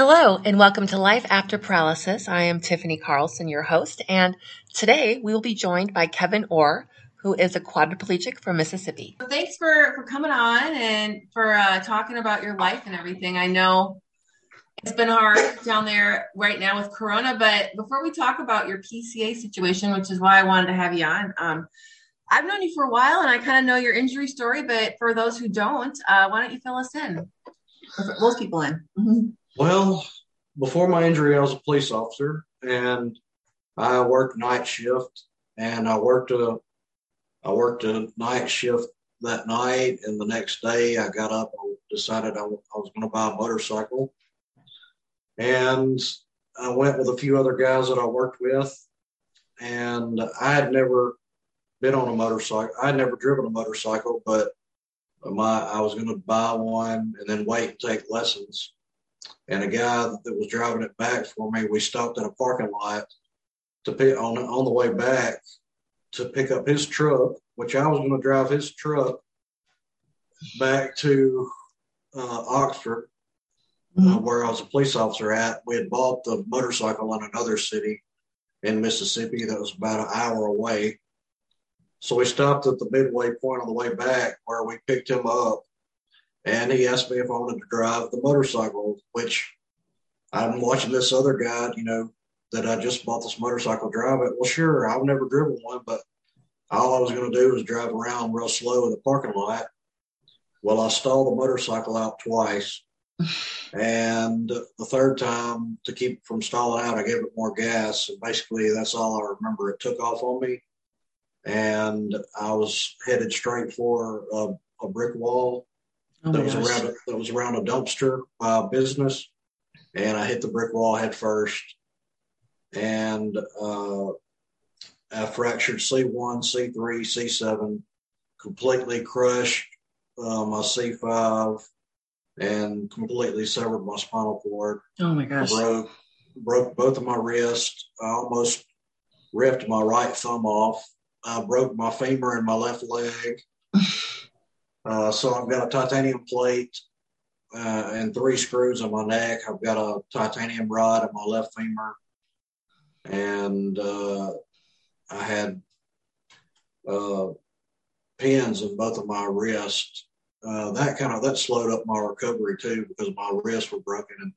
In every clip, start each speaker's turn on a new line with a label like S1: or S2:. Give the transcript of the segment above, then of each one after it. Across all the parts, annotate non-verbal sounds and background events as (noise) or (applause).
S1: Hello, and welcome to Life After Paralysis. I am Tiffany Carlson, your host, and today we will be joined by Kevin Orr, who is a quadriplegic from Mississippi.
S2: Thanks for, for coming on and for uh, talking about your life and everything. I know it's been hard down there right now with Corona, but before we talk about your PCA situation, which is why I wanted to have you on, um, I've known you for a while and I kind of know your injury story, but for those who don't, uh, why don't you fill us in? Most people in. Mm-hmm.
S3: Well, before my injury, I was a police officer and I worked night shift and I worked a I worked a night shift that night and the next day I got up and decided I, I was going to buy a motorcycle and I went with a few other guys that I worked with and I had never been on a motorcycle. I had never driven a motorcycle, but my I was going to buy one and then wait and take lessons and a guy that was driving it back for me, we stopped in a parking lot to pick on on the way back to pick up his truck, which I was going to drive his truck back to uh, Oxford, uh, mm-hmm. uh, where I was a police officer at. We had bought the motorcycle in another city in Mississippi that was about an hour away. So we stopped at the midway point on the way back where we picked him up and he asked me if I wanted to drive the motorcycle, which I'm watching this other guy, you know, that I just bought this motorcycle drive it. Well, sure, I've never driven one, but all I was going to do was drive around real slow in the parking lot. Well, I stalled the motorcycle out twice. (sighs) and the third time, to keep from stalling out, I gave it more gas. And basically, that's all I remember. It took off on me. And I was headed straight for a, a brick wall oh that was gosh. around a, that was around a dumpster uh, business, and I hit the brick wall head first, and uh, I fractured C1, C3, C7, completely crushed uh, my C5, and completely severed my spinal cord.
S1: Oh my gosh!
S3: Broke broke both of my wrists. I almost ripped my right thumb off. I broke my femur in my left leg. (laughs) Uh, so I've got a titanium plate uh, and three screws on my neck. I've got a titanium rod in my left femur, and uh, I had uh, pins in both of my wrists. Uh, that kind of that slowed up my recovery too because my wrists were broken, and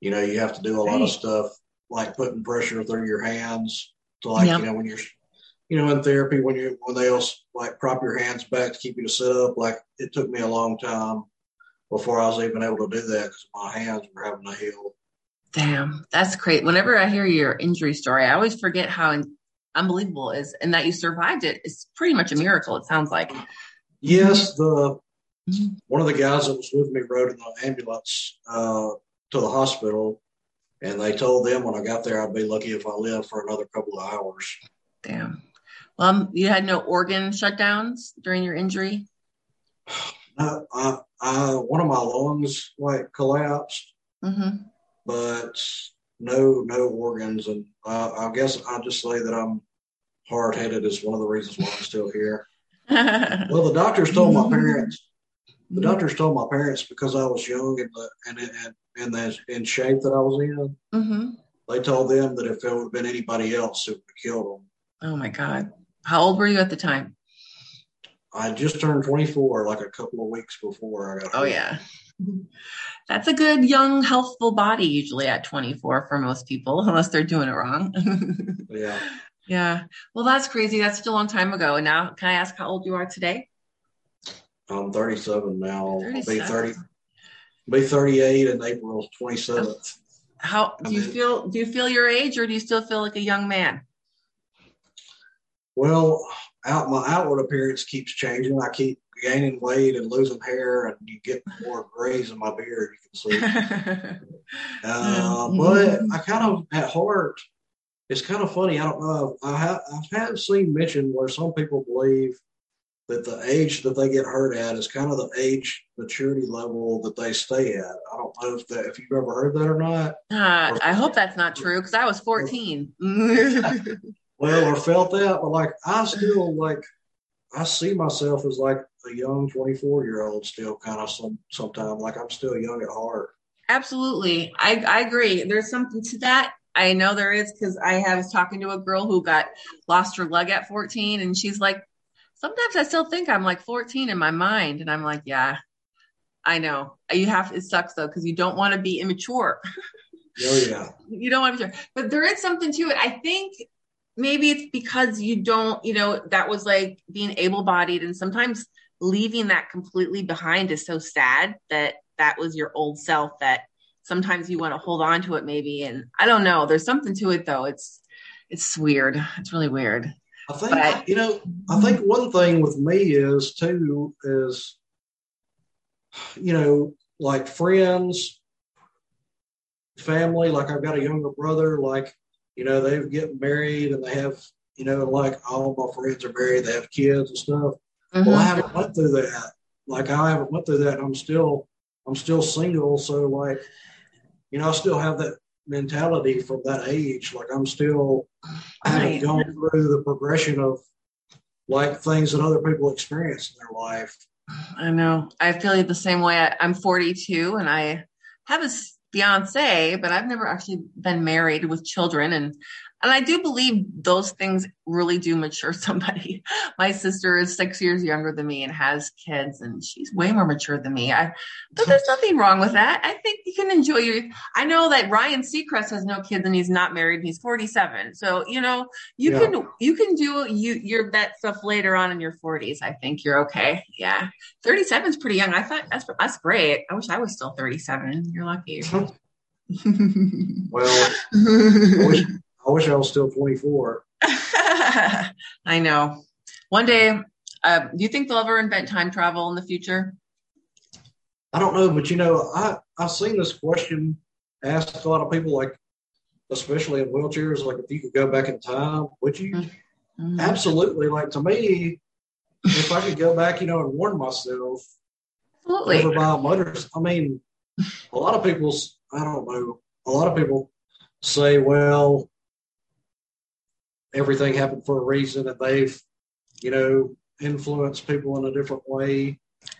S3: you know you have to do a lot of stuff like putting pressure through your hands to like you know when you're you know, in therapy when you when they else like prop your hands back to keep you to sit up. Like it took me a long time before I was even able to do that because my hands were having to heal.
S1: Damn, that's great. Whenever I hear your injury story, I always forget how unbelievable it is, and that you survived it. It's pretty much a miracle. It sounds like.
S3: Yes, the mm-hmm. one of the guys that was with me rode in the ambulance uh, to the hospital, and they told them when I got there I'd be lucky if I lived for another couple of hours.
S1: Damn. Um, you had no organ shutdowns during your injury.
S3: No, I, I, one of my lungs like collapsed, mm-hmm. but no, no organs, and uh, I guess I just say that I'm hard headed is one of the reasons why I'm still here. (laughs) well, the doctors told my parents. The doctors told my parents because I was young and the, and and and the in shape that I was in. Mm-hmm. They told them that if it would have been anybody else, it would have killed them.
S1: Oh my God. How old were you at the time?
S3: I just turned 24 like a couple of weeks before I got.
S1: Oh, yeah. That's a good young, healthful body usually at 24 for most people, (laughs) unless they're doing it wrong. (laughs)
S3: yeah.
S1: Yeah. Well, that's crazy. That's such a long time ago. And now, can I ask how old you are today?
S3: I'm 37 now. 37. I'll be 30. Be 38 in April 27th.
S1: How do you feel? Do you feel your age, or do you still feel like a young man?
S3: Well, out my outward appearance keeps changing. I keep gaining weight and losing hair, and you get more grays in my beard. You can see. (laughs) uh, but I kind of at heart, it's kind of funny. I don't know. I have I've had seen mentioned where some people believe that the age that they get hurt at is kind of the age maturity level that they stay at. I don't know if that if you've ever heard that or not.
S1: Uh, I hope that's not true because I was 14. (laughs) (laughs)
S3: well or felt that, but like I still like I see myself as like a young 24 year old still kind of some sometime like I'm still young at heart.
S1: Absolutely. I, I agree. There's something to that. I know there is because I have, was talking to a girl who got lost her leg at 14 and she's like, sometimes I still think I'm like 14 in my mind. And I'm like, yeah, I know. You have, it sucks though, because you don't want to be immature.
S3: Oh yeah. (laughs)
S1: you don't want to be, but there is something to it. I think maybe it's because you don't, you know, that was like being able bodied and sometimes leaving that completely behind is so sad that that was your old self that sometimes you want to hold on to it maybe. And I don't know, there's something to it though. It's, it's weird. It's really weird.
S3: I think, but, you know, I think one thing with me is too, is, you know, like friends, family, like I've got a younger brother, like you know, they get married and they have, you know, like all my friends are married, they have kids and stuff. Mm-hmm. Well, I haven't went through that. Like I haven't went through that. I'm still, I'm still single. So like, you know, I still have that mentality from that age. Like I'm still, I haven't gone through the progression of like things that other people experience in their life.
S1: I know. I feel you the same way. I'm 42 and I have a fiance, but I've never actually been married with children. And and I do believe those things really do mature (laughs) somebody. My sister is six years younger than me and has kids, and she's way more mature than me. I, but there's nothing wrong with that. I think you can enjoy your. I know that Ryan Seacrest has no kids and he's not married. And he's 47, so you know you yeah. can you can do you your that stuff later on in your 40s. I think you're okay. Yeah, 37 is pretty young. I thought that's that's great. I wish I was still 37. You're lucky. (laughs)
S3: well, I wish, I was still 24. (laughs)
S1: I know. One day, uh, do you think they'll ever invent time travel in the future?
S3: I don't know, but you know, I I've seen this question asked a lot of people, like especially in wheelchairs, like if you could go back in time, would you? Mm-hmm. Absolutely. Like to me, if I could go back, you know, and warn myself,
S1: absolutely. Never
S3: buy motors. I mean, a lot of people's I don't know. A lot of people say, well, everything happened for a reason and they've, you know, influenced people in a different way.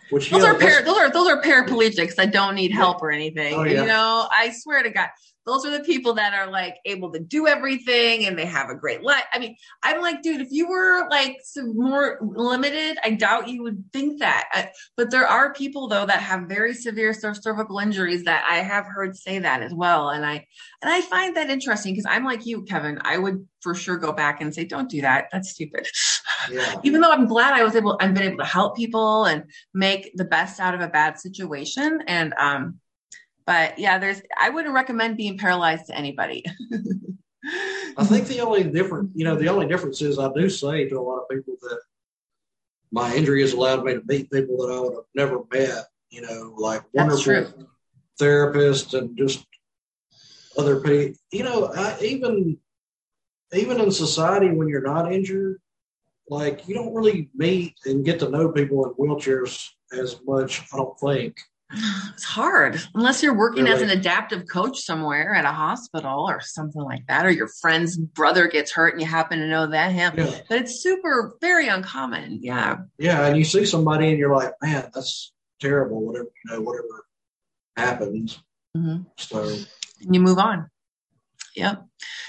S3: Which
S1: those are para, those are those are paraplegics that don't need help or anything. Oh, yeah. You know, I swear to God, those are the people that are like able to do everything and they have a great life. I mean, I'm like, dude, if you were like more limited, I doubt you would think that. I, but there are people though that have very severe cervical injuries that I have heard say that as well. And I, and I find that interesting because I'm like you, Kevin. I would for sure go back and say, don't do that. That's stupid. Yeah. (laughs) Even though I'm glad I was able, I've been able to help people and make the best out of a bad situation. And, um, but yeah, there's I wouldn't recommend being paralyzed to anybody. (laughs)
S3: I think the only different, you know, the only difference is I do say to a lot of people that my injury has allowed me to meet people that I would have never met. You know, like wonderful therapists and just other people. You know, I, even even in society when you're not injured, like you don't really meet and get to know people in wheelchairs as much. I don't think.
S1: It's hard unless you're working really? as an adaptive coach somewhere at a hospital or something like that, or your friend's brother gets hurt and you happen to know that him. Yeah. But it's super, very uncommon. Yeah.
S3: Yeah. And you see somebody and you're like, man, that's terrible. Whatever, you know, whatever happens. Mm-hmm. So
S1: you move on. Yep.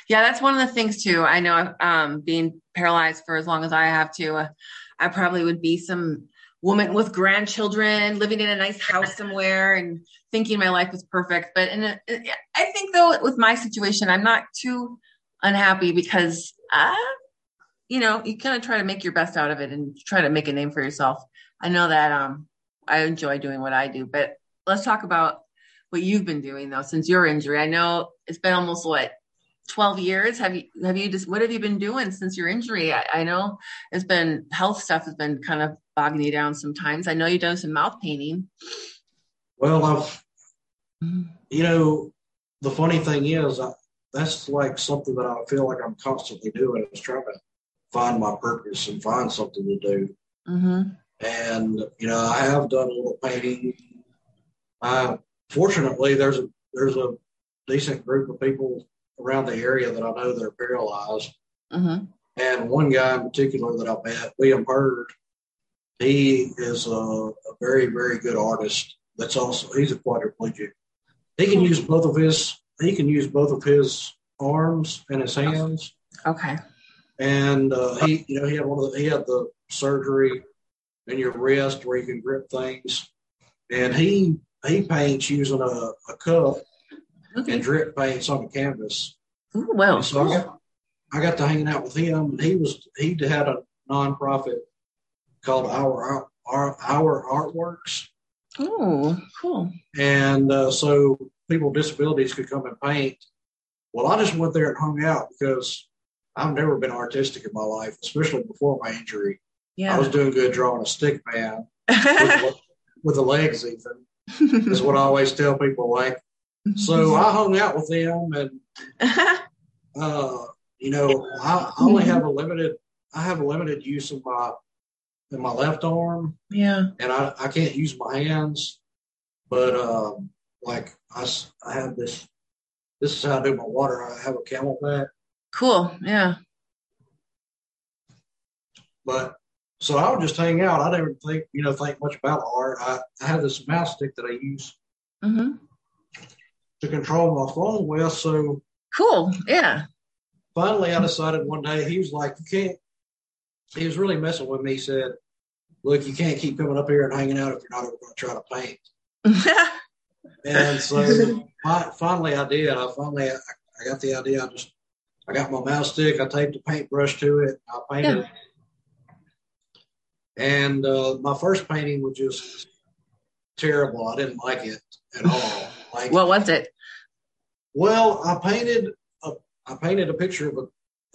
S1: Yeah. That's one of the things too. I know, um, being paralyzed for as long as I have to, uh, I probably would be some woman with grandchildren living in a nice house somewhere and thinking my life was perfect. But in I think though with my situation, I'm not too unhappy because, uh, you know, you kind of try to make your best out of it and try to make a name for yourself. I know that, um, I enjoy doing what I do, but let's talk about what you've been doing though since your injury. I know it's been almost what 12 years have you have you just what have you been doing since your injury? I, I, know it's been health stuff has been kind of bogging you down sometimes. I know you've done some mouth painting.
S3: Well i've you know the funny thing is I, that's like something that i feel like i'm constantly doing is trying to find my purpose and find something to do. Mm-hmm. and you know i have done a little painting. I, fortunately there's a there's a decent group of people around the area that I know that are paralyzed. Mm-hmm. And one guy in particular that I met, William Bird, he is a, a, very, very good artist. That's also he's a quadriplegic, he can use both of his he can use both of his arms and his hands.
S2: Okay.
S3: And uh, he, you know, he had one of the he had the surgery in your wrist where you can grip things, and he he paints using a, a cup
S2: Okay.
S3: and drip paints on the canvas.
S2: Ooh, well,
S3: And so I got I got to hanging out with him, he was he had a nonprofit called Our Our Our Artworks,
S2: Oh, cool.
S3: and uh, so people with disabilities could come and paint. Well, I just went there and hung out because I've never been artistic in my life, especially before my injury. Yeah. I was doing good drawing a stick man (laughs) with, the- with the legs, even is what I always tell people. Like, so I hung out with them, and (laughs) uh, you know, I, I only have a limited, I have a limited use of my in my left arm,
S2: yeah.
S3: and I, I can't use my hands. But um, like I have this. This is how I do my water. I have a camel CamelBak,
S2: Cool. Yeah.
S3: but so I would just hang out. I didn't think you know think much about art. I, I have this mouse stick that I use
S2: hmm
S3: to control my phone with. So
S2: Cool. Yeah.
S3: finally, I decided one day he was like, "You can't." He was really messing with me. He said, "Look, you can't keep coming up here and hanging out if you're not ever going to try to paint." (laughs) And so finally, I did. I finally I, I got the idea. I just I got my mouse stick. I taped a paintbrush to it. I painted. And uh, my first painting was just terrible. I didn't like it at all. Like,
S2: what was it?
S3: well, I painted a I painted a picture of a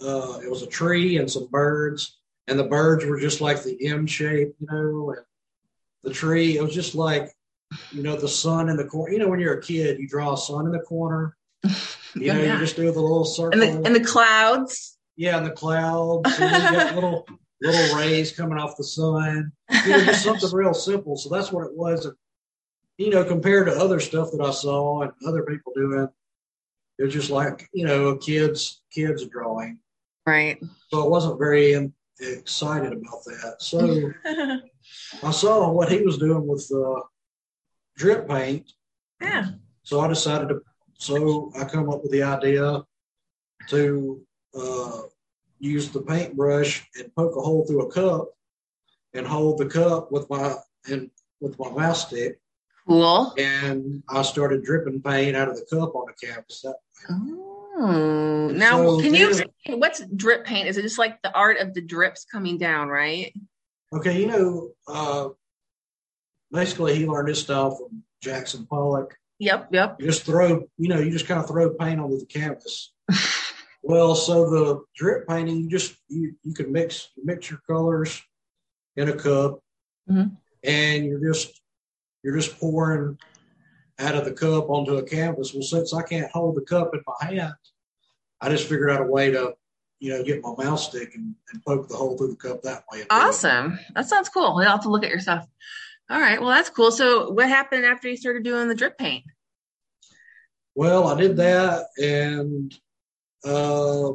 S3: uh, it was a tree and some birds, and the birds were just like the M shape, you know, and the tree it was just like you know the sun in the corner. You know, when you're a kid, you draw a sun in the corner. (laughs) You know, you just do the little circle.
S2: And the and the clouds.
S3: yeah, and the clouds, and little (laughs) little rays coming off the sun. You know, just something real simple. So that's what it was. You know, compared to other stuff that I saw and other people doing, it was just like you know a kids kids drawing.
S2: Right.
S3: So I wasn't very excited about that. So (laughs) I saw what he was doing with uh, drip paint.
S2: yeah.
S3: So I decided to. So I come up with the idea to uh, use the paintbrush and poke a hole through a cup and hold the cup with my and with my mouse stick,
S2: Cool.
S3: and I started dripping paint out of the cup on the canvas.
S2: Oh. Now,
S3: So
S2: can you what's drip paint? Is it just like the art of the drips coming down, right?
S3: okay, you know, uh, basically he learned his style from Jackson Pollock.
S2: Yep. Yep.
S3: You just throw, you know, you just kind of throw paint onto the canvas. (laughs) Well, so the drip painting, you just you you can mix mix your colors in a cup,
S2: Mhm.
S3: and you're just you're just pouring out of the cup onto a canvas. Well, since I can't hold the cup in my hand, I just figured out a way to you know get my mouse stick and, and poke the hole through the cup that way. and do it.
S2: Awesome. That sounds cool. You'll have to look at your stuff. All right. Well, that's cool. So, what happened after you started doing the drip paint?
S3: Well, I did that, and uh,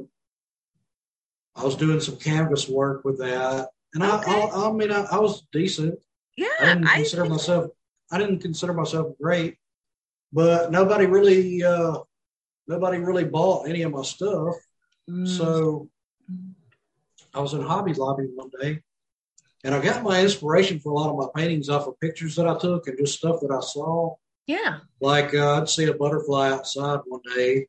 S3: I was doing some canvas work with that, and I,
S2: Okay.
S3: I, I mean, I, I was decent.
S2: Yeah,
S3: I didn't
S2: I
S3: consider myself. I didn't consider myself great, but nobody really, uh, nobody really bought any of my stuff.
S2: Mm,
S3: So I was in Hobby Lobby one day, and I got my inspiration for a lot of my paintings off of pictures that I took and just stuff that I saw.
S2: yeah.
S3: Like uh, I'd see a butterfly outside one day,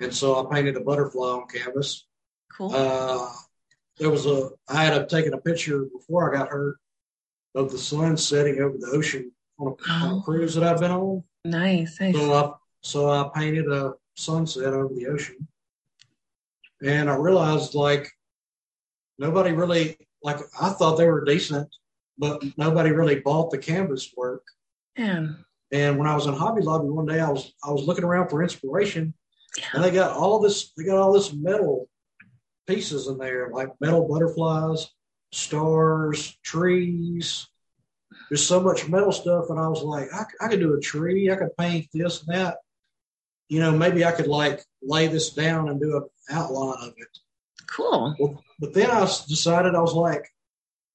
S3: and so I painted a butterfly on canvas.
S2: Cool.
S3: Uh, there was a I had taken a picture before I got hurt of the sun setting over the ocean on a, on a
S2: Oh.
S3: cruise that I've been on.
S2: nice. Nice.
S3: So I so I painted a sunset over the ocean, and I realized like nobody really like I thought they were decent, but nobody really bought the canvas work.
S2: Man.
S3: And when I was in Hobby Lobby one day, I was I was looking around for inspiration, and they got all this they got all this metal pieces in there, like metal butterflies, stars, trees, there's so much metal stuff, and I was like, I could do a tree, I could paint this and that. You know, maybe I could like lay this down and do an outline of it.
S2: Cool.
S3: Well, but then I decided I was like,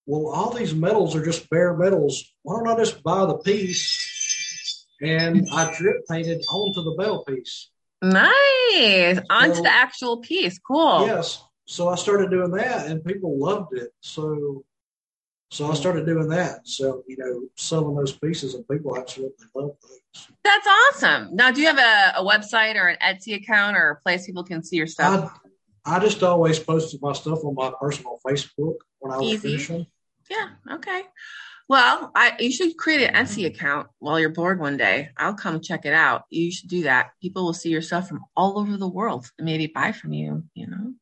S3: well, all these metals are just bare metals. Why don't I just buy the piece and I drip painted onto the bell piece.
S1: Nice. Onto
S3: So-
S1: the actual piece. Cool.
S3: Yes. So I started doing that, and people loved it. So, so I started doing that. So you know, selling those pieces, and people absolutely love those.
S1: That's awesome. Now, do you have a, a website or an Etsy account or a place people can see your stuff?
S3: I, I just always posted my stuff on my personal Facebook when I was
S1: Easy.
S3: finishing.
S1: Yeah. Okay. Well, I you should create an Etsy account while you're bored one day. I'll come check it out. You should do that. People will see your stuff from all over the world and maybe buy from you. You know.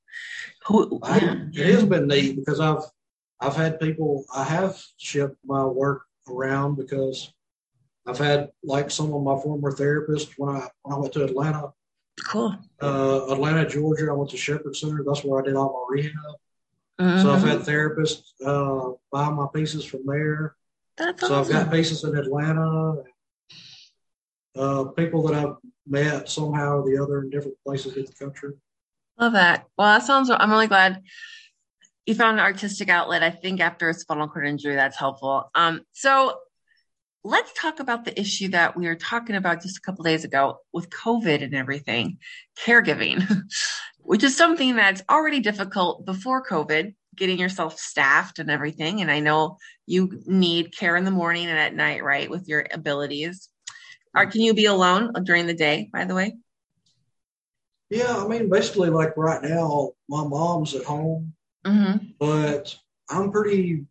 S1: Who?
S3: I,
S1: yeah.
S3: It has been neat because I've I've had people I have shipped my work around because I've had like some of my former therapists when I when I went to Atlanta,
S1: Cool.
S3: uh, Atlanta, Georgia. I went to Shepherd Center. That's where I did all my rehab. So I've
S1: Mhm.
S3: had therapists uh, buy my pieces from there.
S1: That's
S3: So I've got pieces in Atlanta. Uh, people that I've met somehow or the other in different places in the country.
S1: Love that. Well, that sounds. I'm really glad you found an artistic outlet. I think after a spinal cord injury, that's helpful. Um, so let's talk about the issue that we were talking about just a couple days ago with COVID and everything, caregiving, (laughs) which is something that's already difficult before COVID, getting yourself staffed and everything. And I know you need care in the morning and at night, right, with your abilities. Or can you be alone during the day, by the way?
S3: Yeah, I mean, basically, like right now, my mom's at home,
S1: Mm-hmm.
S3: but I'm pretty,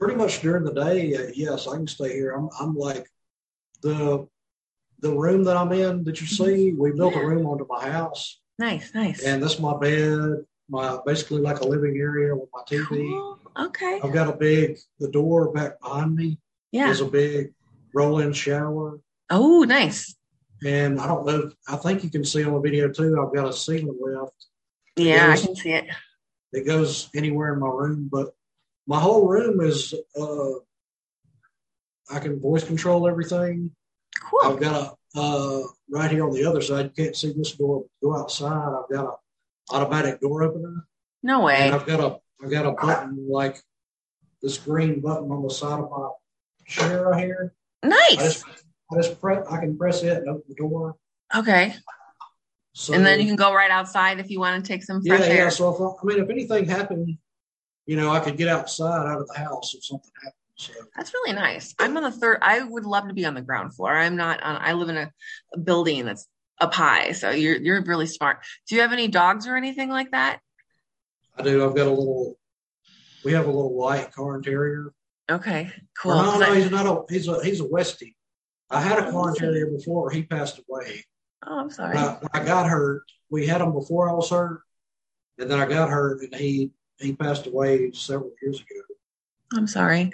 S3: pretty much during the day. Uh, yes, I can stay here. I'm, I'm like the, the room that I'm in that you see. We built a room onto my house,
S1: Nice, nice.
S3: and that's my bed. My basically like a living area with my TV.
S1: Cool. Okay.
S3: I've got a big. The door back behind me
S1: Yeah.
S3: is a big roll-in shower.
S1: Oh, nice.
S3: And I don't know. I think you can see on the video too. I've got a ceiling lift
S1: Yeah, I can see it.
S3: That goes anywhere in my room, but my whole room is. Uh, I can voice control everything.
S1: Cool.
S3: I've got a uh, right here on the other side. You can't see this door. Go outside. I've got a automatic door opener,
S1: No way.
S3: and I've got a I've got a button like this green button on the side of my chair right here. I
S1: Nice.
S3: just I just press. I can press it and open the door.
S1: Okay.
S3: So,
S1: And then you can go right outside if you want to take some
S3: yeah,
S1: fresh
S3: yeah.
S1: air.
S3: So if I, mean, if anything happened, you know, I could get outside out of the house if something happened. So
S1: That's really nice. I'm on the third. I would love to be on the ground floor. I'm not on. I live in a, a building that's up high, so you're you're really smart. Do you have any dogs or anything like that?
S3: I do. I've got a little. We have a little white Cairn Terrier.
S1: Okay, cool.
S3: Or no, no,
S1: I-
S3: he's not a. He's a. He's a Westie. I had a oh, Cairn Terrier before he passed away.
S1: Oh, I'm sorry.
S3: When I, when I got hurt, we had him before I was hurt, and then I got hurt, and he he passed away several years ago.
S1: I'm sorry.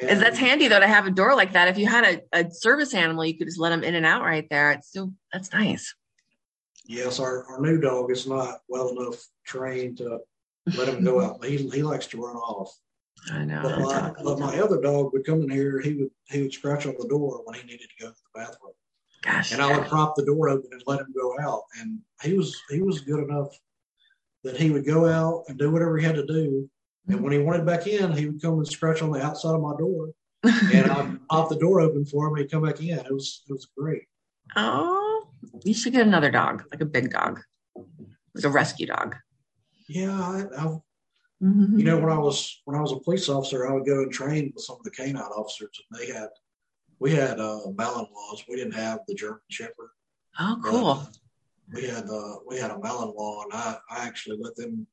S3: And
S1: Is that's handy though to have a door like that. If you had a, a service animal, you could just let them in and out right there. It's still that's nice.
S3: Yes, our, our new dog is not well enough trained to let him go (laughs) out. He he likes to run off.
S1: I know.
S3: But my, but my other dog would come in here. He would he would scratch on the door when he needed to go to the bathroom,
S1: Gosh.
S3: and I would prop the door open and let him go out. And he was he was good enough that he would go out and do whatever he had to do. And when he wanted back in, he would come and scratch on the outside of my door, and (laughs) I'd pop the door open for him. He'd come back in. It was it was great.
S1: oh, you should get another dog, like a big dog, like a rescue dog.
S3: Yeah, I, I
S1: Mhm.
S3: You know, when I was when I was a police officer, I would go and train with some of the canine officers, and they had we had uh, Malinois. We didn't have the German Shepherd.
S1: oh, cool.
S3: We had uh, we had a Malinois, and I I actually let them.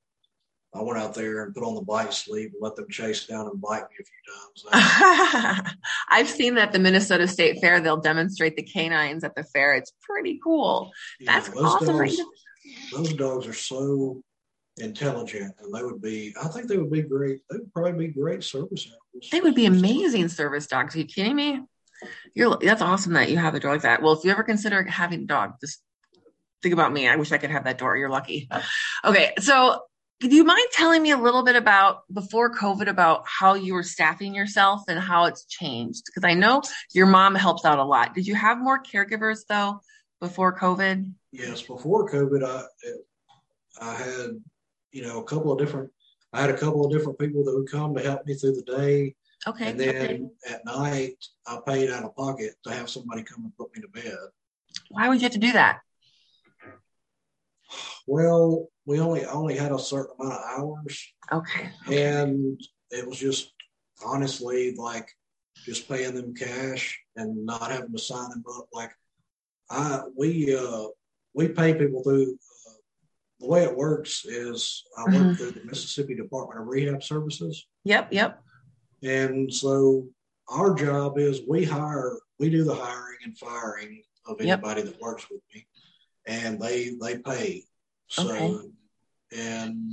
S3: I went out there and put on the bite sleeve and let them chase down and bite me a few times. (laughs)
S1: I've seen that the Minnesota State Fair, they'll demonstrate the canines at the fair. It's pretty cool.
S3: Yeah,
S1: That's awesome.
S3: Dogs, those dogs are so intelligent, and they would be. I think they would be great. They would probably be great service animals.
S1: They would be amazing service dogs. Are you kidding me? You're that's awesome that you have a dog like that. Well, if you ever consider having a dog, just think about me. I wish I could have that door. You're lucky. Okay, so do you mind telling me a little bit about before COVID about how you were staffing yourself and how it's changed? Because I know your mom helps out a lot. Did you have more caregivers though before COVID?
S3: Yes, before COVID, I I had you know a couple of different. I had a couple of different people that would come to help me through the day.
S1: Okay.
S3: And then
S1: okay.
S3: at night, I paid out of pocket to have somebody come and put me to bed.
S1: Why would you have to do that?
S3: Well, we only only had a certain amount of hours,
S1: Okay.
S3: and it was just honestly like just paying them cash and not having to sign them up. Like I we uh we pay people through. Uh, the way it works is I work
S1: Mhm.
S3: through the Mississippi Department of Rehab Services.
S1: Yep. Yep.
S3: And so our job is we hire, we do the hiring and firing of
S1: Yep.
S3: anybody that works with me, and they they pay. So,
S1: Okay.
S3: and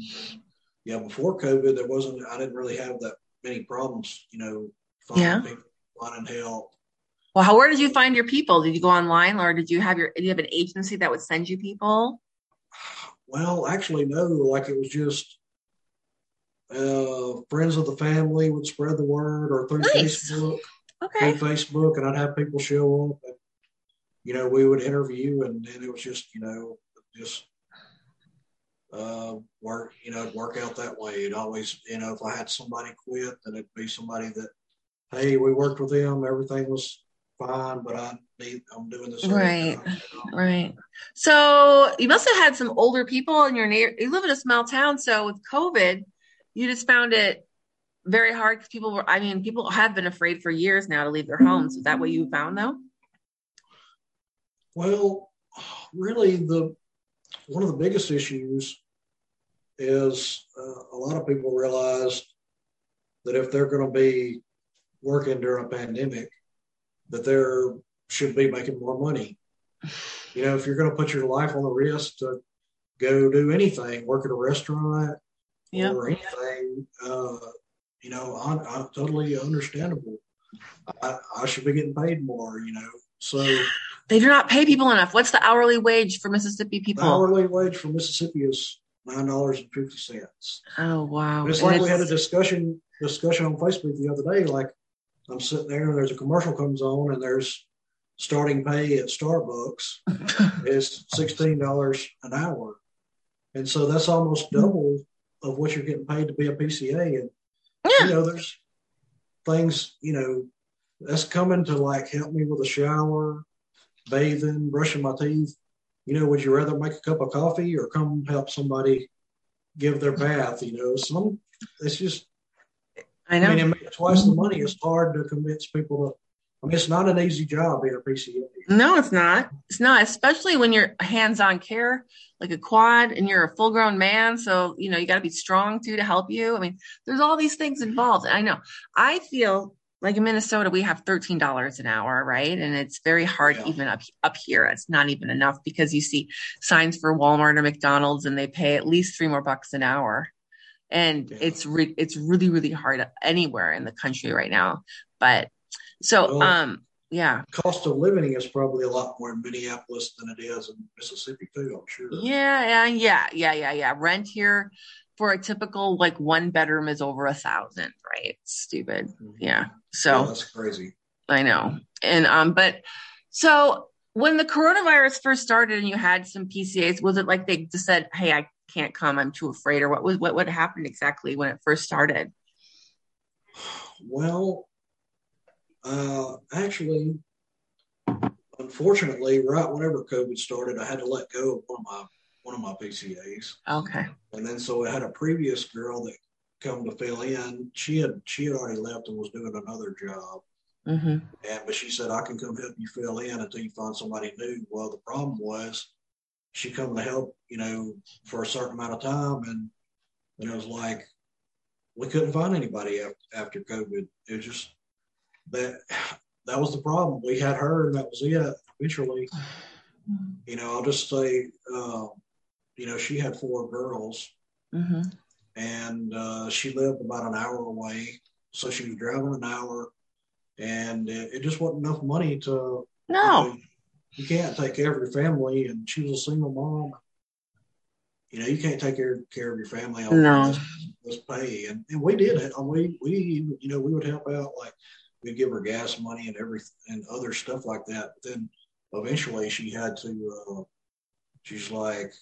S3: yeah, before COVID, there wasn't. I didn't really have that many problems. You know, finding
S1: Yeah.
S3: people, finding help.
S1: Well, how, where did you find your people? Did you go online or did you have your, did you have an agency that would send you people?
S3: Well, actually, no. Like it was just uh, friends of the family would spread the word, or through
S1: Nice.
S3: Facebook.
S1: Okay.
S3: through Facebook, and I'd have people show up, and you know, we would interview, and then it was just, you know, just uh, work, you know, it'd work out that way. It always, you know, if I had somebody quit, then it'd be somebody that, hey, we worked with them, everything was fine, but I need, I'm doing this.
S1: Right.
S3: job, you know.
S1: Right. So you must have had some older people in your near. You live in a small town, so with COVID, you just found it very hard because people were. I mean, people have been afraid for years now to leave their homes. Is that what you found, though?
S3: Well, really, the one of the biggest issues is uh, a lot of people realize that if they're going to be working during a pandemic, that they should be making more money. You know, if you're going to put your life on the risk to go do anything, work at a restaurant
S1: Yeah.
S3: or anything, uh, you know, I'm, I'm totally understandable. I, I should be getting paid more, you know. So
S1: They do not pay people enough. What's the hourly wage for Mississippi
S3: the
S1: people?
S3: hourly wage for Mississippi is nine dollars and fifty cents.
S1: Oh wow!
S3: It's like we had a discussion discussion on Facebook the other day. Like I'm sitting there and there's a commercial comes on and there's starting pay at Starbucks (laughs) is sixteen dollars an hour, and so that's almost double of what you're getting paid to be a PCA. And you know, there's things you know that's coming to like help me with a shower, bathing, brushing my teeth. You know, would you rather make a cup of coffee or come help somebody give their bath? You know, some it's just
S1: I
S3: I
S1: know.
S3: mean, it makes twice the money. It's hard to convince people to. I mean, it's not an easy job being a PCA.
S1: No, it's not. It's not, especially when you're hands-on care, like a quad, and you're a full-grown man. So you know you got to be strong too to help you. I mean, there's all these things involved. I know. I feel like in Minnesota we have thirteen dollars an hour, right? And it's very hard
S3: Yeah.
S1: even up up here. It's not even enough because you see signs for Walmart or McDonald's, and they pay at least three more bucks an hour. And
S3: Yeah.
S1: it's re- it's really really hard anywhere in the country right now. But so
S3: Well,
S1: um yeah.
S3: Cost of living is probably a lot more in Minneapolis than it is in Mississippi too. I'm sure.
S1: Yeah, yeah, yeah, yeah, yeah, yeah. Rent here for a typical like one bedroom is over a thousand, right? Stupid.
S3: Mhm.
S1: Yeah.
S3: Yeah,
S1: So
S3: that's crazy.
S1: I know. And um, but so when the coronavirus first started and you had some PCAs, was it like they just said, Hey, I can't come, I'm too afraid, or what was what what happened exactly when it first started?
S3: Well, uh, actually, unfortunately, right whenever COVID started, I had to let go of one of my one of my PCAs,
S1: Okay.
S3: and then so I had a previous girl that come to fill in. She had she had already left and was doing another job,
S1: Mm-hmm.
S3: and but she said I can come help you fill in until you find somebody new. Well, the problem was she come to help, you know, for a certain amount of time, and and it was like we couldn't find anybody after, after COVID. It was just that that was the problem. We had her, and that was it. Eventually, you know, I'll just say, uh, you know, she had four girls,
S1: Mm-hmm.
S3: and uh, she lived about an hour away, so she was driving an hour, and it, it just wasn't enough money to.
S1: No.
S3: You, know, you can't take care of your family, and she was a single mom. You know, you can't take care, care of your family on
S1: No.
S3: this, this pay, and, and we did it. And we we you know we would help out like we'd give her gas money and every and other stuff like that. But then eventually she had to. Uh, she's like,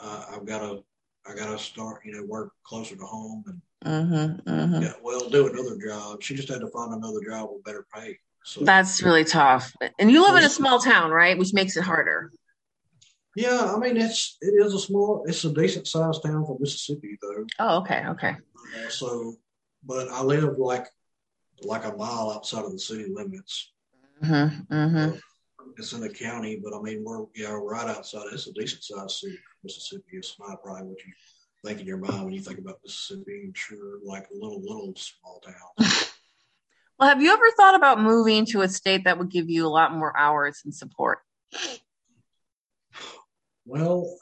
S3: uh, I've got to. I got to start, you know, work closer to home and
S1: Mm-hmm, mm-hmm.
S3: yeah, well, do another job. She just had to find another job with better pay. So
S1: That's really tough. And you live in a small town, right? Which makes it harder.
S3: yeah, I mean it's it is a small, it's a decent sized town for Mississippi though.
S1: Oh, okay, okay.
S3: Uh, so, but I live like like a mile outside of the city limits.
S1: Mm-hmm, mm-hmm.
S3: It's in the county, but I mean we're yeah right outside. It's a decent sized city, Mississippi. It's not probably what you think in your mind when you think about Mississippi. I'm sure like a little little small town. (laughs)
S1: Well, have you ever thought about moving to a state that would give you a lot more hours and support?
S3: Well,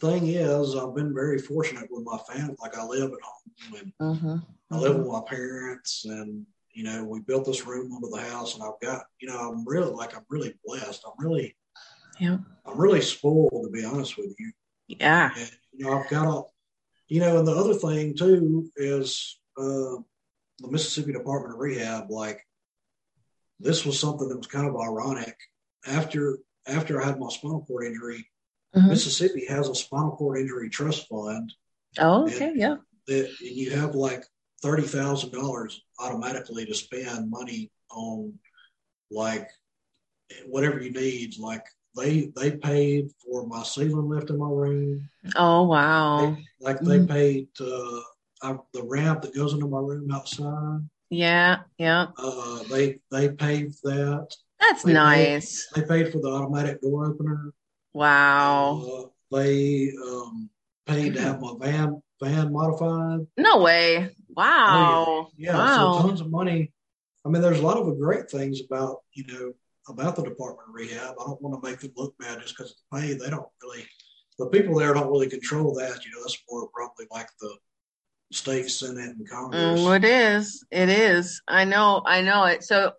S3: the thing is, I've been very fortunate with my family. Like I live at home and
S1: Mm-hmm.
S3: I live with my parents, and you know we built this room under the house, and I've got you know I'm really like I'm really blessed. I'm really
S1: Yeah.
S3: I'm really spoiled to be honest with you.
S1: Yeah.
S3: And, you know, I've got a, you know, and the other thing too is uh, the Mississippi Department of Rehab. Like, this was something that was kind of ironic. After after I had my spinal cord injury,
S1: Mhm.
S3: Mississippi has a spinal cord injury trust fund
S1: Oh, okay. Yeah.
S3: that and you have like thirty thousand dollars automatically to spend money on like whatever you need. Like they they paid for my ceiling lift in my room.
S1: Oh, wow.
S3: Like they
S1: Mhm.
S3: paid uh, uh, the ramp that goes into my room outside.
S1: Yeah. Yeah.
S3: Uh, they they paid for that.
S1: That's
S3: They-
S1: nice.
S3: They paid for the automatic door opener.
S1: Wow.
S3: Uh, they um, paid to have my van van modified.
S1: No way. Wow.
S3: Yeah,
S1: Wow.
S3: so tons of money. I mean, there's a lot of great things about you know about the Department of Rehab. I don't want to make them look bad just because of the pay. They don't really. The people there don't really control that. You know, that's more probably like the state senate and Congress.
S1: Mm, it is. It is. I know. I know it. So,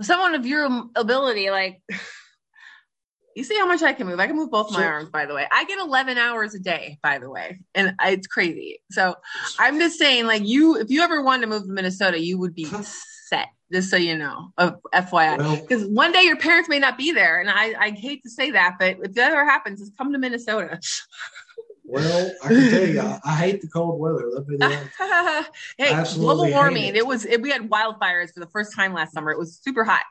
S1: someone of your ability, like, you see how much I can move. I can move both my
S3: So-
S1: arms, by the way. I get 11 hours a day, by the way, and I- it's crazy. So, I'm just saying, like, you, if you ever wanted to move to Minnesota, you would be set. Just so you know, of FYI.
S3: Well,
S1: Because one day your parents may not be there, and I, I hate to say that, but if that ever happens, just come to Minnesota.
S3: well, I can tell you, I, I hate the cold weather. The only- (laughs)
S1: hey,
S3: Absolutely
S1: global warming.
S3: it.
S1: It. was it, we had wildfires for the first time last summer. It was super hot.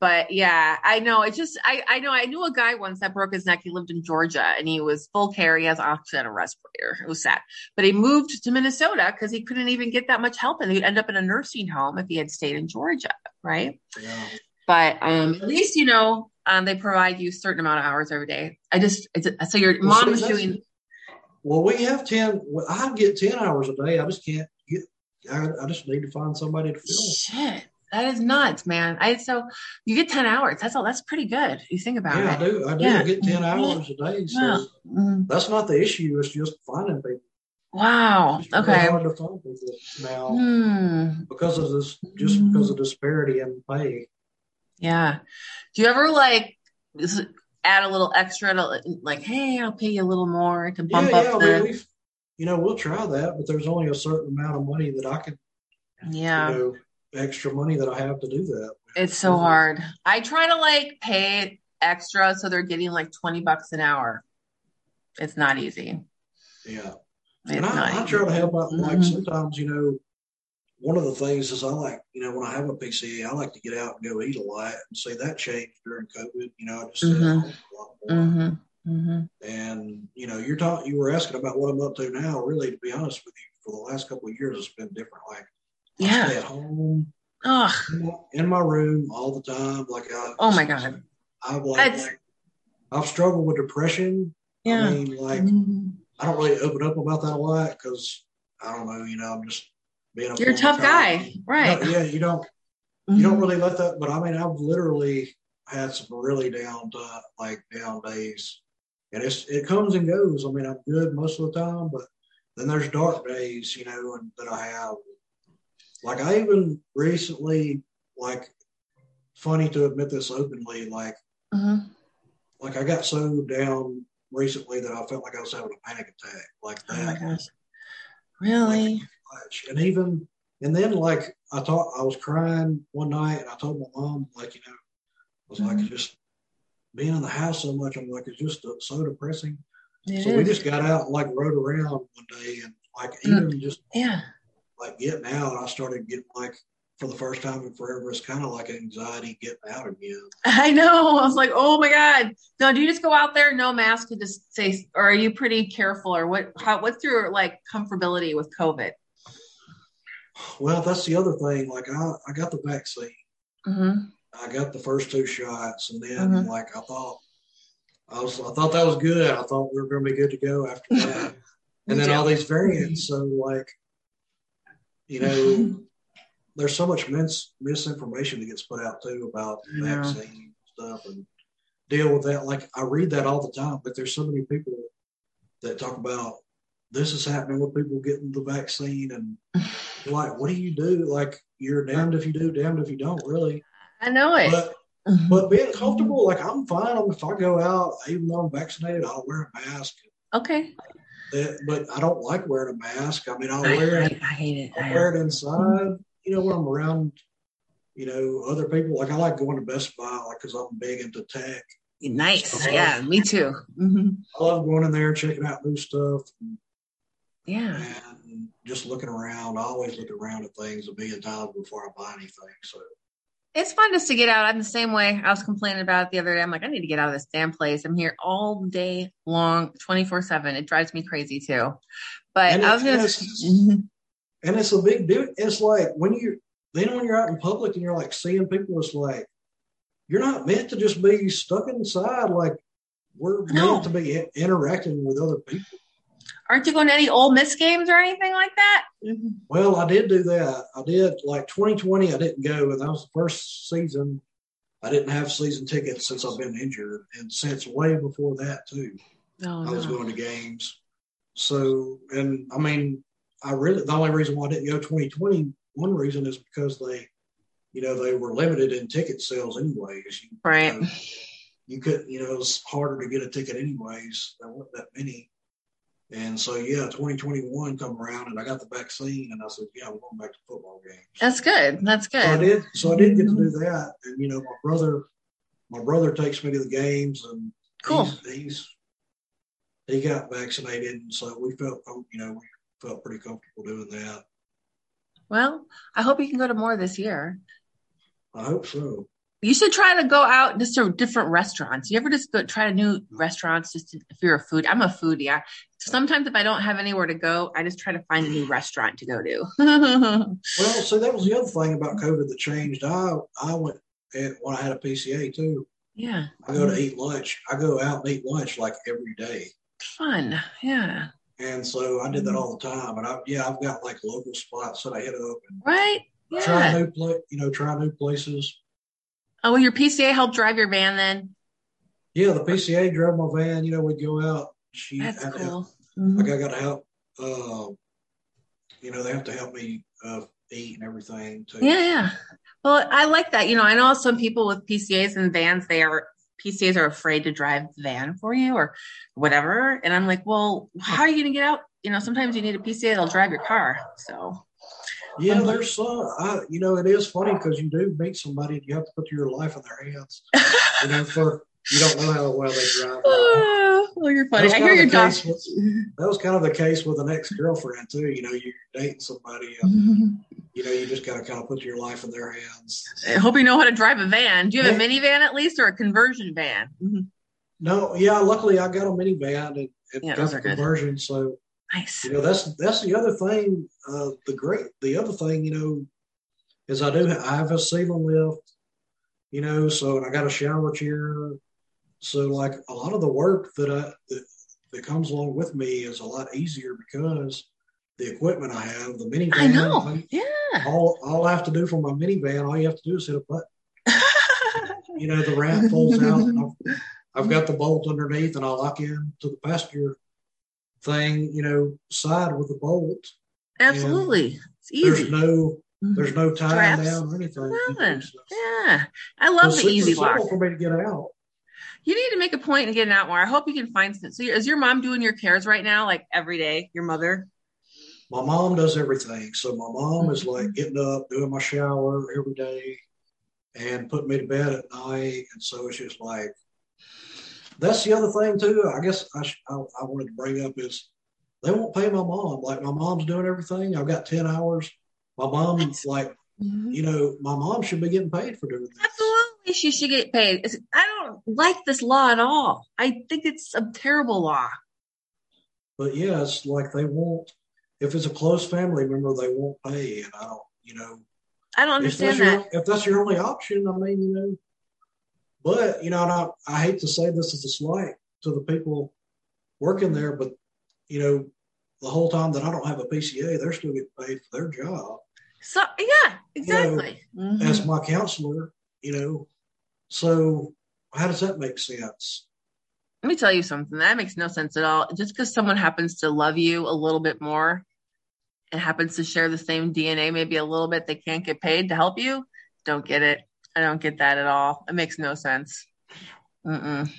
S1: But yeah, I know. It just I I know I knew a guy once that broke his neck. He lived in Georgia and he was full care. He has oxygen and a respirator. It was sad. But he moved to Minnesota because he couldn't even get that much help and he'd end up in a nursing home if he had stayed in Georgia, right?
S3: yeah.
S1: But um at least you know um they provide you a certain amount of hours every day. I just it's, so your
S3: Well,
S1: mom
S3: see,
S1: is doing
S3: Well, we have ten. well, I get ten hours a day. I just can't get. I, I just need to find somebody to fill.
S1: Shit, that is nuts, man. I so you get ten hours. That's all. That's pretty good. You think about it.
S3: Yeah, I do. I do
S1: Yeah.
S3: get ten hours a day. So
S1: Yeah. Mm,
S3: that's not the issue. It's just finding people.
S1: Wow.
S3: It's
S1: Okay.
S3: hard to find people now
S1: Hmm.
S3: because of this. Just because of disparity in pay.
S1: Yeah. Do you ever like add a little extra to like, hey, I'll pay you a little more to bump
S3: yeah.
S1: up
S3: we,
S1: the.
S3: we've, you know, we'll try that, but there's only a certain amount of money that I can,
S1: Yeah.
S3: you know, extra money that I have to do that.
S1: It's so hard. I try to like pay it extra so they're getting like twenty bucks an hour. It's not easy.
S3: Yeah.
S1: It's
S3: and I, I try to help out. Like
S1: Mhm.
S3: sometimes, you know, one of the things is I like, you know, when I have a PCA, I like to get out and go eat a lot and see that changed during COVID. You know, I just stay at
S1: Mhm.
S3: a lot more.
S1: Mm-hmm. Mm-hmm.
S3: And you know, you're talking, you were asking about what I'm up to now. Really, to be honest with you, for the last couple of years, it's been different. Like, I
S1: Yeah.
S3: stay at home
S1: Oh,
S3: in my, in my room all the time. Like, I,
S1: Oh, my God.
S3: I've like, like I've struggled with depression.
S1: yeah.
S3: I mean, like,
S1: Mhm.
S3: I don't really open up about that a lot because I don't know. You know, I'm just being a
S1: You're a tough guy, right?
S3: No, yeah, you don't you don't
S1: Mhm.
S3: really let that. But I mean, I've literally had some really down uh, like down days, and it's it comes and goes. I mean, I'm good most of the time, but then there's dark days, you know, and that I have. Like I even recently, like, funny to admit this openly, like
S1: Mhm.
S3: like I got so down recently that I felt like I was having a panic attack, like
S1: Oh
S3: that.
S1: gosh. Really?
S3: much. And even and then like I thought I was crying one night and I told my mom like you know I was like
S1: Mhm.
S3: it's just being in the house so much I'm like it's just so depressing. It so is. we just got out and like rode around one day and like even mm. just
S1: yeah,
S3: like getting out, I started getting like for the first time in forever, it's kind of like anxiety getting out again. (laughs)
S1: I know. I was like, oh my god. No, do you just go out there no mask and just say, or are you pretty careful, or what? How, what's your like comfortability with COVID?
S3: Well, that's the other thing. Like I, I got the vaccine. Mm-hmm. I got the first two shots, and then mm-hmm. like I thought, I was, I thought that was good. I thought we were going to be good to go after that. (laughs) and then all these variants. So like, you know, (laughs) there's so much mis- misinformation that gets put out too about yeah. vaccine stuff and deal with that. Like I read that all the time, but there's so many people that talk about this is happening with people getting the vaccine and (laughs) like, what do you do? Like you're damned if you do, damned if you don't. Really,
S1: I know it.
S3: But, (laughs) but being comfortable, like I'm fine. If I go out, even though I'm vaccinated, I'll wear a mask.
S1: Okay.
S3: That, but I don't like wearing a mask. I mean, I'll wear it.
S1: I, I hate it.
S3: I'll wear it inside. You know, when I'm around, you know, other people. Like I like going to Best Buy, like because I'm big into tech.
S1: Nice. So, yeah, me too. Mm-hmm.
S3: I love going in there and checking out new stuff.
S1: Yeah.
S3: And just looking around. I always look around at things a million times before I buy anything. So
S1: it's fun just to get out. I'm the same way. I was complaining about it the other day. I'm like, I need to get out of this damn place. I'm here all day long, 24 seven. It drives me crazy too. But and I was going
S3: to. Mm-hmm. And it's a big deal. It's like when you, then when you're out in public and you're like seeing people, it's like, you're not meant to just be stuck inside. Like we're no. meant to be interacting with other people.
S1: Aren't you going to any Ole Miss games or anything like that? Mm-hmm.
S3: Well, I did do that. I did like 2020. I didn't go, and that was the first season. I didn't have season tickets since I've been injured, and since way before that too. Oh, I was going to games. So, and I mean, I really the only reason why I didn't go 2020. One reason is because they, you know, they were limited in ticket sales anyways. You,
S1: right.
S3: You, know, you could, you know, it's harder to get a ticket anyways. There weren't that many. And so, yeah, 2021 come around and I got the vaccine and I said, yeah, I'm going back to football games.
S1: That's good. That's good.
S3: So I did. So I did get to do mm-hmm. that. And, you know, my brother, my brother takes me to the games and
S1: cool.
S3: he's, he's he got vaccinated. And so we felt, you know, we felt pretty comfortable doing that.
S1: Well, I hope you can go to more this year.
S3: I hope so.
S1: You should try to go out just to different restaurants. You ever just go try a new restaurants just to, if you're a food? I'm a foodie. Yeah. Sometimes if I don't have anywhere to go, I just try to find a new restaurant to go to. (laughs)
S3: well, so that was the other thing about COVID that changed. I I went when I had a PCA too.
S1: Yeah.
S3: I go to eat lunch. I go out and eat lunch like every day.
S1: Fun. Yeah.
S3: And so I did that all the time. And I yeah, I've got like local spots that I hit up and
S1: right. Yeah.
S3: Try new place, you know, try new places.
S1: Oh, well, your PCA helped drive your van then?
S3: Yeah, the PCA drove my van. You know, we'd go out. She
S1: That's cool. Help,
S3: mm-hmm. Like I got to help. Uh, you know, they have to help me uh, eat and everything too.
S1: Yeah, yeah. Well, I like that. You know, I know some people with PCAs and vans, they are PCAs are afraid to drive the van for you or whatever. And I'm like, well, how are you going to get out? You know, sometimes you need a PCA that'll drive your car. So
S3: yeah, there's some. I, you know, it is funny because you do meet somebody and you have to put your life in their hands. you know, for you don't know how well they drive. (laughs)
S1: Oh, well, you're funny. I hear your dog.
S3: With, that was kind of the case with an ex girlfriend too. You know, you're dating somebody, and (laughs) you know, you just got to kind of put your life in their hands.
S1: I hope you know how to drive a van. Do you have a minivan at least, or a conversion van? Mm-hmm.
S3: No, yeah. Luckily, I got a minivan and, and yeah, got a conversion, good. so
S1: Nice.
S3: You know, that's that's the other thing. Uh, the great, the other thing, you know, is I do I have a ceiling lift. You know, so and I got a shower chair. So like a lot of the work that I that, that comes along with me is a lot easier because the equipment I have, the minivan.
S1: I know. I, yeah.
S3: All all I have to do for my minivan, all you have to do is hit a button. (laughs) you know, the ramp folds out. I've, I've got the bolt underneath, and I lock in to the passenger thing, you know, side with a bolt.
S1: Absolutely. It's easy.
S3: There's no there's no tying down or anything.
S1: Nothing. Yeah. I love the easy lock.
S3: for me to get out.
S1: You need to make a point and getting out more. I hope you can find some. So, is your mom doing your cares right now, like every day? Your mother?
S3: My mom does everything. So my mom mm-hmm. is like getting up, doing my shower every day, and putting me to bed at night. And so it's just like that's the other thing too. I guess I, sh- I, I wanted to bring up is they won't pay my mom. Like my mom's doing everything. I've got ten hours. My mom, like mm-hmm. you know, my mom should be getting paid for doing this.
S1: Absolutely, she should get paid. It's- I don't like this law at all. I think it's a terrible law.
S3: But yeah, it's like they won't. If it's a close family member, they won't pay, and I don't. You know,
S1: I don't understand
S3: that's,
S1: that.
S3: your, if that's your only option, I mean, you know. But you know, and I, I hate to say this as a slight to the people working there, but you know, the whole time that I don't have a PCA, they're still getting paid for their job.
S1: So yeah, exactly. Mhm.
S3: as my counselor, you know. So how does that make sense?
S1: Let me tell you something. That makes no sense at all. Just because someone happens to love you a little bit more and happens to share the same DNA, maybe a little bit, they can't get paid to help you. Don't get it. I don't get that at all. It makes no sense. Mm-mm.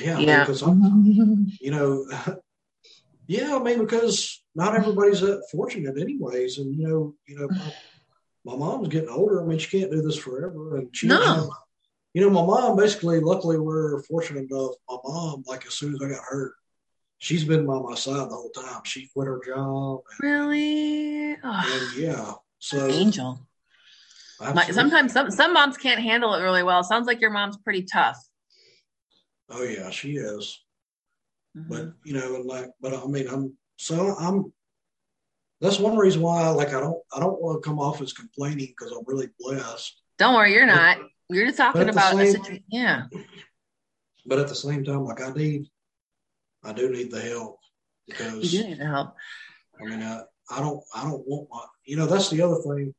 S3: Yeah,
S1: Yeah.
S3: because I'm, you know, (laughs) yeah, I mean, because not everybody's that fortunate, anyways, and you know, you know, my, my mom's getting older. I mean, she can't do this forever, and she,
S1: No.
S3: you know, my mom basically, luckily, we're fortunate enough. My mom, like as soon as I got hurt, she's been by my side the whole time. She quit her job,
S1: Really? Oh,
S3: and yeah, so
S1: angel. My, sometimes some some moms can't handle it really well. Sounds like your mom's pretty tough.
S3: oh yeah, she is.
S1: Mhm.
S3: but you know, like, but I mean, I'm so I'm. That's one reason why, like, I don't, I don't want to come off as complaining because I'm really blessed.
S1: Don't worry, you're not. You're just talking
S3: But at the
S1: about
S3: same-
S1: situation. Yeah. (laughs)
S3: But at the same time, like, I need, I do need the help
S1: You
S3: because
S1: do need the help.
S3: I mean, I, I don't, I don't want my, you know, that's the other thing.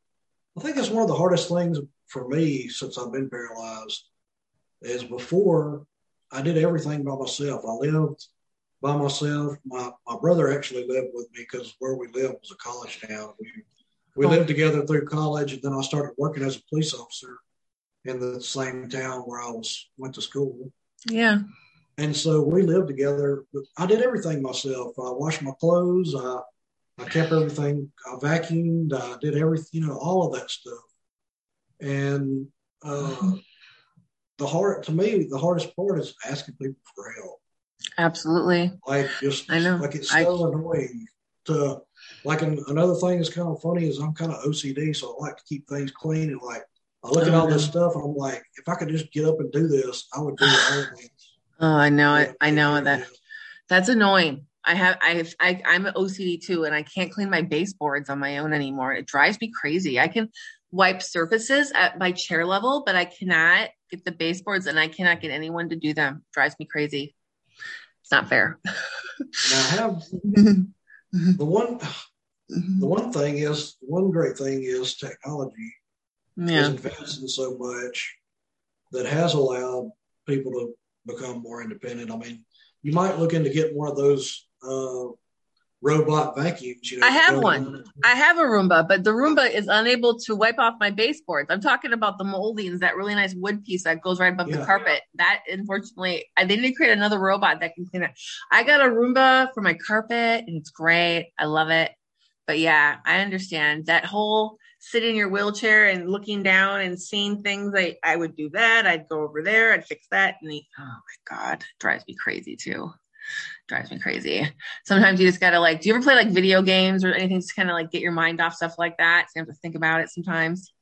S3: I think it's one of the hardest things for me since I've been paralyzed is before I did everything by myself. I lived by myself. My my brother actually lived with me because where we lived was a college town. We we lived together through college, and then I started working as a police officer in the same town where I was went to school.
S1: Yeah.
S3: And so we lived together. I did everything myself. I washed my clothes. I I kept everything. I vacuumed. I did everything. You know, all of that stuff. And uh, the hard to me, the hardest part is asking people for help.
S1: Absolutely.
S3: Like just
S1: I know.
S3: like it's
S1: I-
S3: so annoying to like an, another thing that's kind of funny is I'm kind of OCD, so I like to keep things clean and like I look at
S1: Oh,
S3: all this stuff and I'm like, if I could just get up and do this, I would do it.
S1: Oh, I know it. I know that. That's annoying. I have I have I I'm an OCD too, and I can't clean my baseboards on my own anymore. It drives me crazy. I can wipe surfaces at my chair level, but I cannot get the baseboards, and I cannot get anyone to do them. drives me crazy. It's not fair. (laughs)
S3: I have (laughs) the one mm-hmm. the one thing is one great thing is technology is advancing so much that has allowed people to become more independent. I mean, you might look into getting one of those uh, robot vacuums. You know,
S1: I have one. I have a Roomba, but the Roomba is unable to wipe off my baseboards. I'm talking about the moldings, that really nice wood piece that goes right above the carpet. That unfortunately, I they need to create another robot that can clean it. I got a Roomba for my carpet, and it's great. I love it. But yeah, I understand that whole sit in your wheelchair and looking down and seeing things. I I would do that. I'd go over there. I'd fix that. And the, oh my god, drives me crazy too. Drives me crazy sometimes you just gotta like do you ever play like video games or anything to kind of like get your mind off stuff like that so you have to think about it sometimes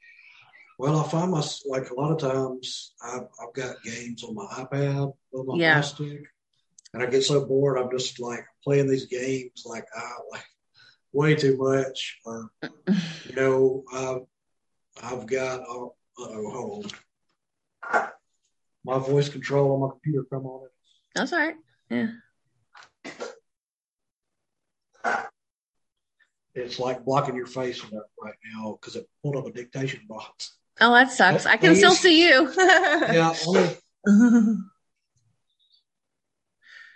S3: Well, I find my like a lot of times I've, I've got games on my iPad with my
S1: Yeah.
S3: stick, and I get so bored. I'm just like playing these games like I like way too much, or (laughs) you know, I've I've got oh, hold on. My voice control on my computer come on it.
S1: that's all right yeah
S3: It's like blocking your face right now because it pulled up a dictation box.
S1: oh that sucks i can still see you (laughs)
S3: Yeah, me, (laughs)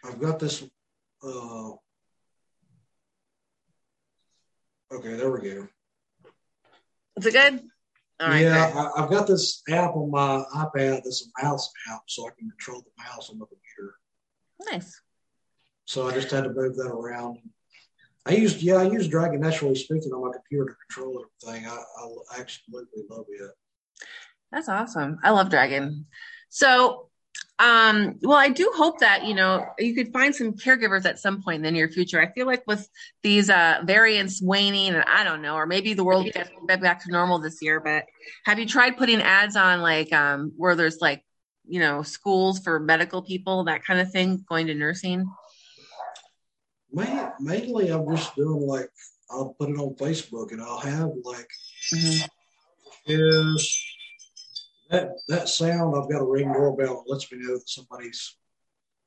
S3: I've got this. Uh, okay, there we go.
S1: is it good all right
S3: yeah. I, I've got this app on my iPad that's a mouse app, so I can control the mouse on the computer.
S1: nice
S3: So I just had to move that around. I used, yeah, I used Dragon Naturally Speaking on my computer to control everything. I, I absolutely love it.
S1: that's awesome i love dragon so Um, well, I do hope that, you know, you could find some caregivers at some point in the near future. I feel like with these uh, variants waning, and I don't know, or maybe the world gets back to normal this year, but have you tried putting ads on like um, where there's like, you know, schools for medical people, that kind of thing, going to nursing?
S3: Mainly, I'm just doing like, I'll put it on Facebook and I'll have like, mm-hmm. is that that sound, I've got a ring doorbell that lets me know that somebody's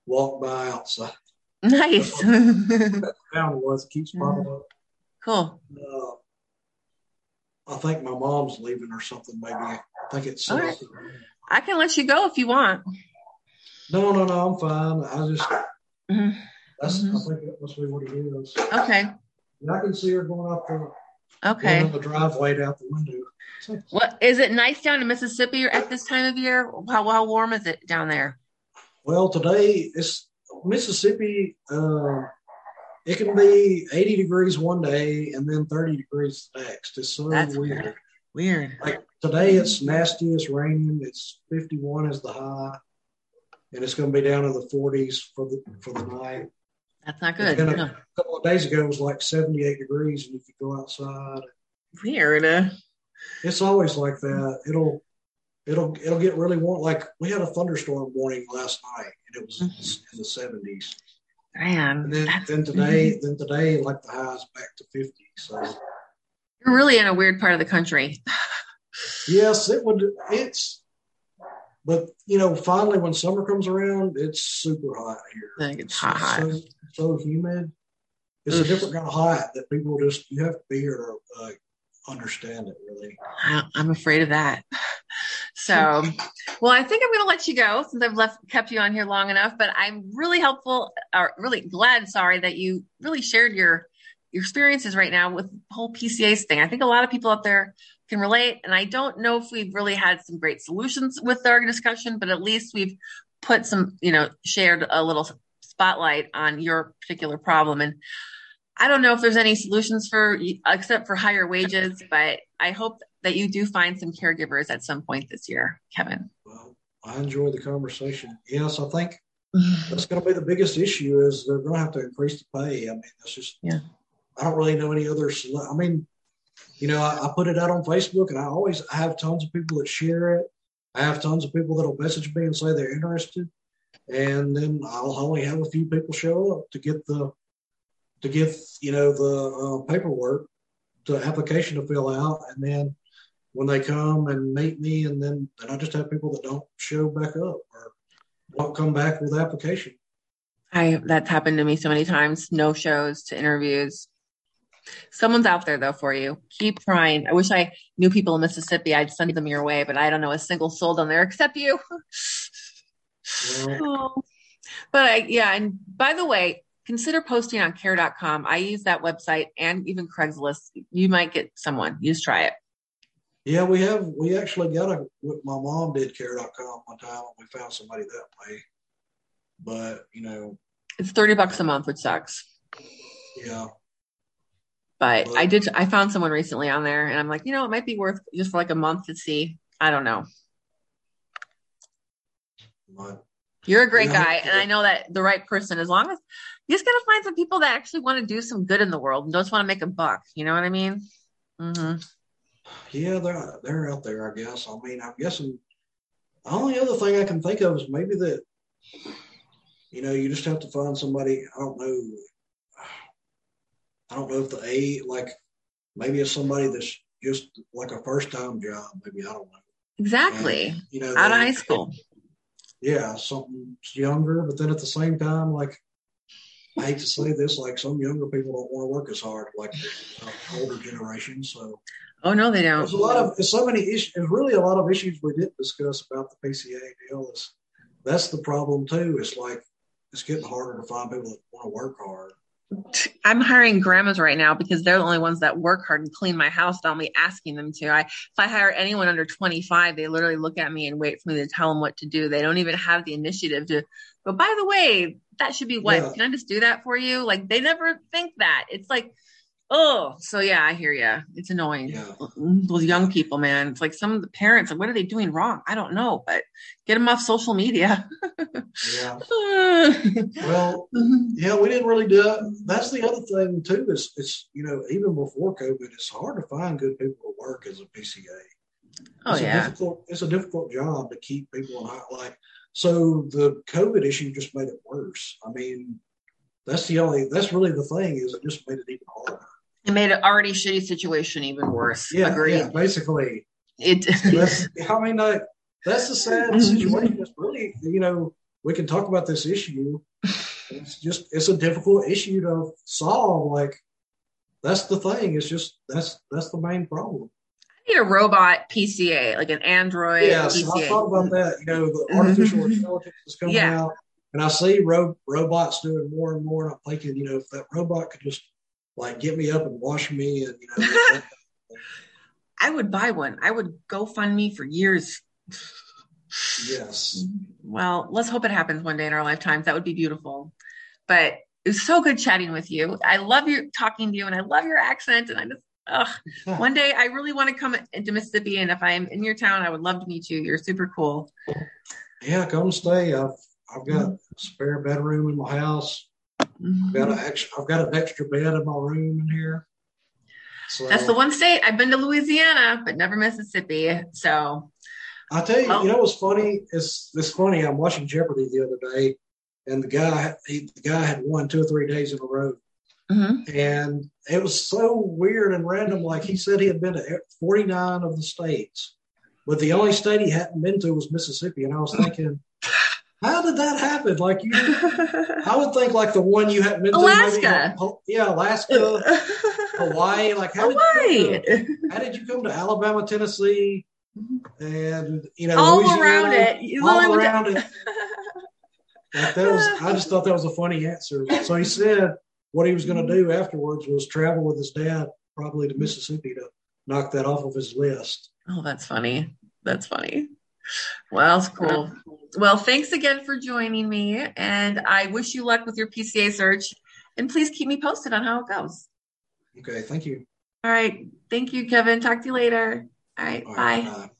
S3: walked by outside.
S1: Nice. (laughs)
S3: that sound was keeps popping up.
S1: Cool.
S3: Uh, I think my mom's leaving or something. Maybe I think it's. Right.
S1: I can let you go if you want.
S3: No, no, no. I'm fine. I just. Mm-hmm. That's. Mm-hmm. I think that must be what it is.
S1: Okay.
S3: And I can see her going up the.
S1: Okay.
S3: The driveway out the window.
S1: What is it nice down in Mississippi at this time of year? How how warm is it down there?
S3: Well, today it's Mississippi. Uh, it can be 80 degrees one day and then 30 degrees the next. It's so That's weird.
S1: Weird.
S3: Like today, it's nasty. It's raining. It's 51 is the high, and it's going to be down in the 40s for the for the night.
S1: That's not good.
S3: A, no. a couple of days ago, it was like 78 degrees, and you could go outside.
S1: Weird.
S3: It's always like that. It'll it'll it'll get really warm. Like we had a thunderstorm warning last night, and it was mm-hmm. in the seventies.
S1: Man,
S3: and then, then today, then today, like the highs back to fifty. So
S1: you're really in a weird part of the country. (sighs)
S3: yes, it would. It's, but you know, finally, when summer comes around, it's super hot here.
S1: I think it's, it's hot.
S3: So, so humid. It's Oof. a different kind of hot that people just you have to be here to uh, understand it really.
S1: I'm afraid of that. So, well, I think I'm going to let you go since I've left kept you on here long enough. But I'm really helpful, or really glad, sorry, that you really shared your your experiences right now with the whole PCAs thing. I think a lot of people out there can relate, and I don't know if we've really had some great solutions with our discussion, but at least we've put some, you know, shared a little spotlight on your particular problem and I don't know if there's any solutions for except for higher wages, but I hope that you do find some caregivers at some point this year, Kevin.
S3: Well, I enjoy the conversation. Yes, I think (sighs) that's going to be the biggest issue is they're going to have to increase the pay. I mean, that's just
S1: yeah.
S3: I don't really know any other. I mean, you know, I, I put it out on Facebook, and I always I have tons of people that share it. I have tons of people that'll message me and say they're interested, and then I'll only have a few people show up to get the to get you know the uh, paperwork, the application to fill out, and then when they come and meet me, and then and I just have people that don't show back up or don't come back with application.
S1: I that's happened to me so many times. No shows to interviews. Someone's out there though for you. Keep trying. I wish I knew people in Mississippi. I'd send them your way, but I don't know a single soul down there except you. Well, oh. (laughs) But I, yeah, and by the way, consider posting on care.com. I use that website and even Craigslist. You might get someone. You just try it.
S3: Yeah, we have. We actually got a. My mom did care.com one time. And we found somebody that way, but you know,
S1: it's thirty bucks a month, which sucks.
S3: Yeah.
S1: But, I did. I found someone recently on there, and I'm like, you know, it might be worth just for like a month to see. I don't know.
S3: But,
S1: You're a great guy, and I know that the right person. As long as you just gotta find some people that actually want to do some good in the world and don't just want to make a buck. You know what I mean? Mm-hmm.
S3: Yeah, they're they're out there. I guess. I mean, I'm guessing. The only other thing I can think of is maybe that, you know, you just have to find somebody. I don't know. I don't know if the A like maybe it's somebody that's just like a first time job. Maybe I don't know.
S1: Exactly.
S3: And, you know,
S1: out of high school.
S3: Yeah, something younger, but then at the same time, like I hate to say this, like some younger people don't want to work as hard, like the older generation. So,
S1: oh no, they don't.
S3: There's a lot of there's so many issues. There's really a lot of issues we didn't discuss about the PCA deal. Is that's the problem too. It's like it's getting harder to find people that want to work hard.
S1: I'm hiring grandmas right now because they're the only ones that work hard and clean my house without me asking them to. I, if I hire anyone under 25, they literally look at me and wait for me to tell them what to do. They don't even have the initiative to go, by the way, that should be what? Yeah. Can I just do that for you? Like they never think that. It's like, Oh, so yeah, I hear you. It's annoying.
S3: Yeah.
S1: Mm, those young people, man. It's like some of the parents, like, what are they doing wrong? I don't know, but get them off social media.
S3: Yeah. (laughs) Well, mm-hmm. yeah, we didn't really do it. That's the other thing too. Is it's you know even before COVID, it's hard to find good people to work as a PCA.
S1: oh
S3: it's A
S1: yeah.
S3: difficult, it's a difficult job to keep people in high. Like so, the COVID issue just made it worse. I mean, that's the only. That's really the thing is it just made it even harder.
S1: It made an already shitty situation even worse.
S3: Yeah,
S1: Agreed.
S3: yeah. Basically,
S1: It. (laughs)
S3: that's. I mean, like, that's the sad (laughs) situation. It's really, you know, we can talk about this issue. It's just, it's a difficult issue to solve. Like, that's the thing. It's just that's that's the main problem.
S1: I need a robot PCA, like an Android
S3: Yeah, so I thought about that. You know, the (laughs) artificial intelligence is coming
S1: Yeah.
S3: out, and I see ro- robots doing more and more. And I'm thinking, you know, if that robot could just like get me up and wash me, and you know, (laughs)
S1: I would buy one. I would go fund me for years.
S3: yes,
S1: Well, let's hope it happens one day in our lifetimes. That would be beautiful. But it was so good chatting with you. I love you talking to you, and I love your accent. And I just, ugh, (laughs) one day I really want to come into Mississippi. And if I'm in your town, I would love to meet you. You're super cool.
S3: yeah, come stay. I've I've got a spare bedroom in my house. I've got an extra, I've got an extra bed in my room in here. So
S1: That's the one state I've been to Louisiana, but never Mississippi. So
S3: I tell you, you know what's funny? It's it's funny. I'm watching Jeopardy the other day, and the guy he, the guy had won two or three days in a row,
S1: mhm.
S3: and it was so weird and random. Like he said, he had been to 49 of the states, but the only state he hadn't been to was Mississippi. And I was thinking, how did that happen? Like you, I would think like the one you to, maybe,
S1: Alaska.
S3: oh, yeah, Alaska, (laughs) Hawaii. Like how did you
S1: Hawaii.
S3: come to, how did you come to Alabama, Tennessee, and you know
S1: All
S3: Louisiana?
S1: around it. You
S3: all around it. (laughs) Like that was, I just thought that was a funny answer. So he said what he was going to do afterwards was travel with his dad, probably to Mississippi, to knock that off of his list.
S1: Oh, that's funny. That's funny. Well, it's cool. Well, thanks again for joining me, and I wish you luck with your PCA search. And please keep me posted on how it goes.
S3: Okay, thank you.
S1: All right. Thank you, Kevin. Talk to you later. All right.
S3: All
S1: bye.
S3: right, bye.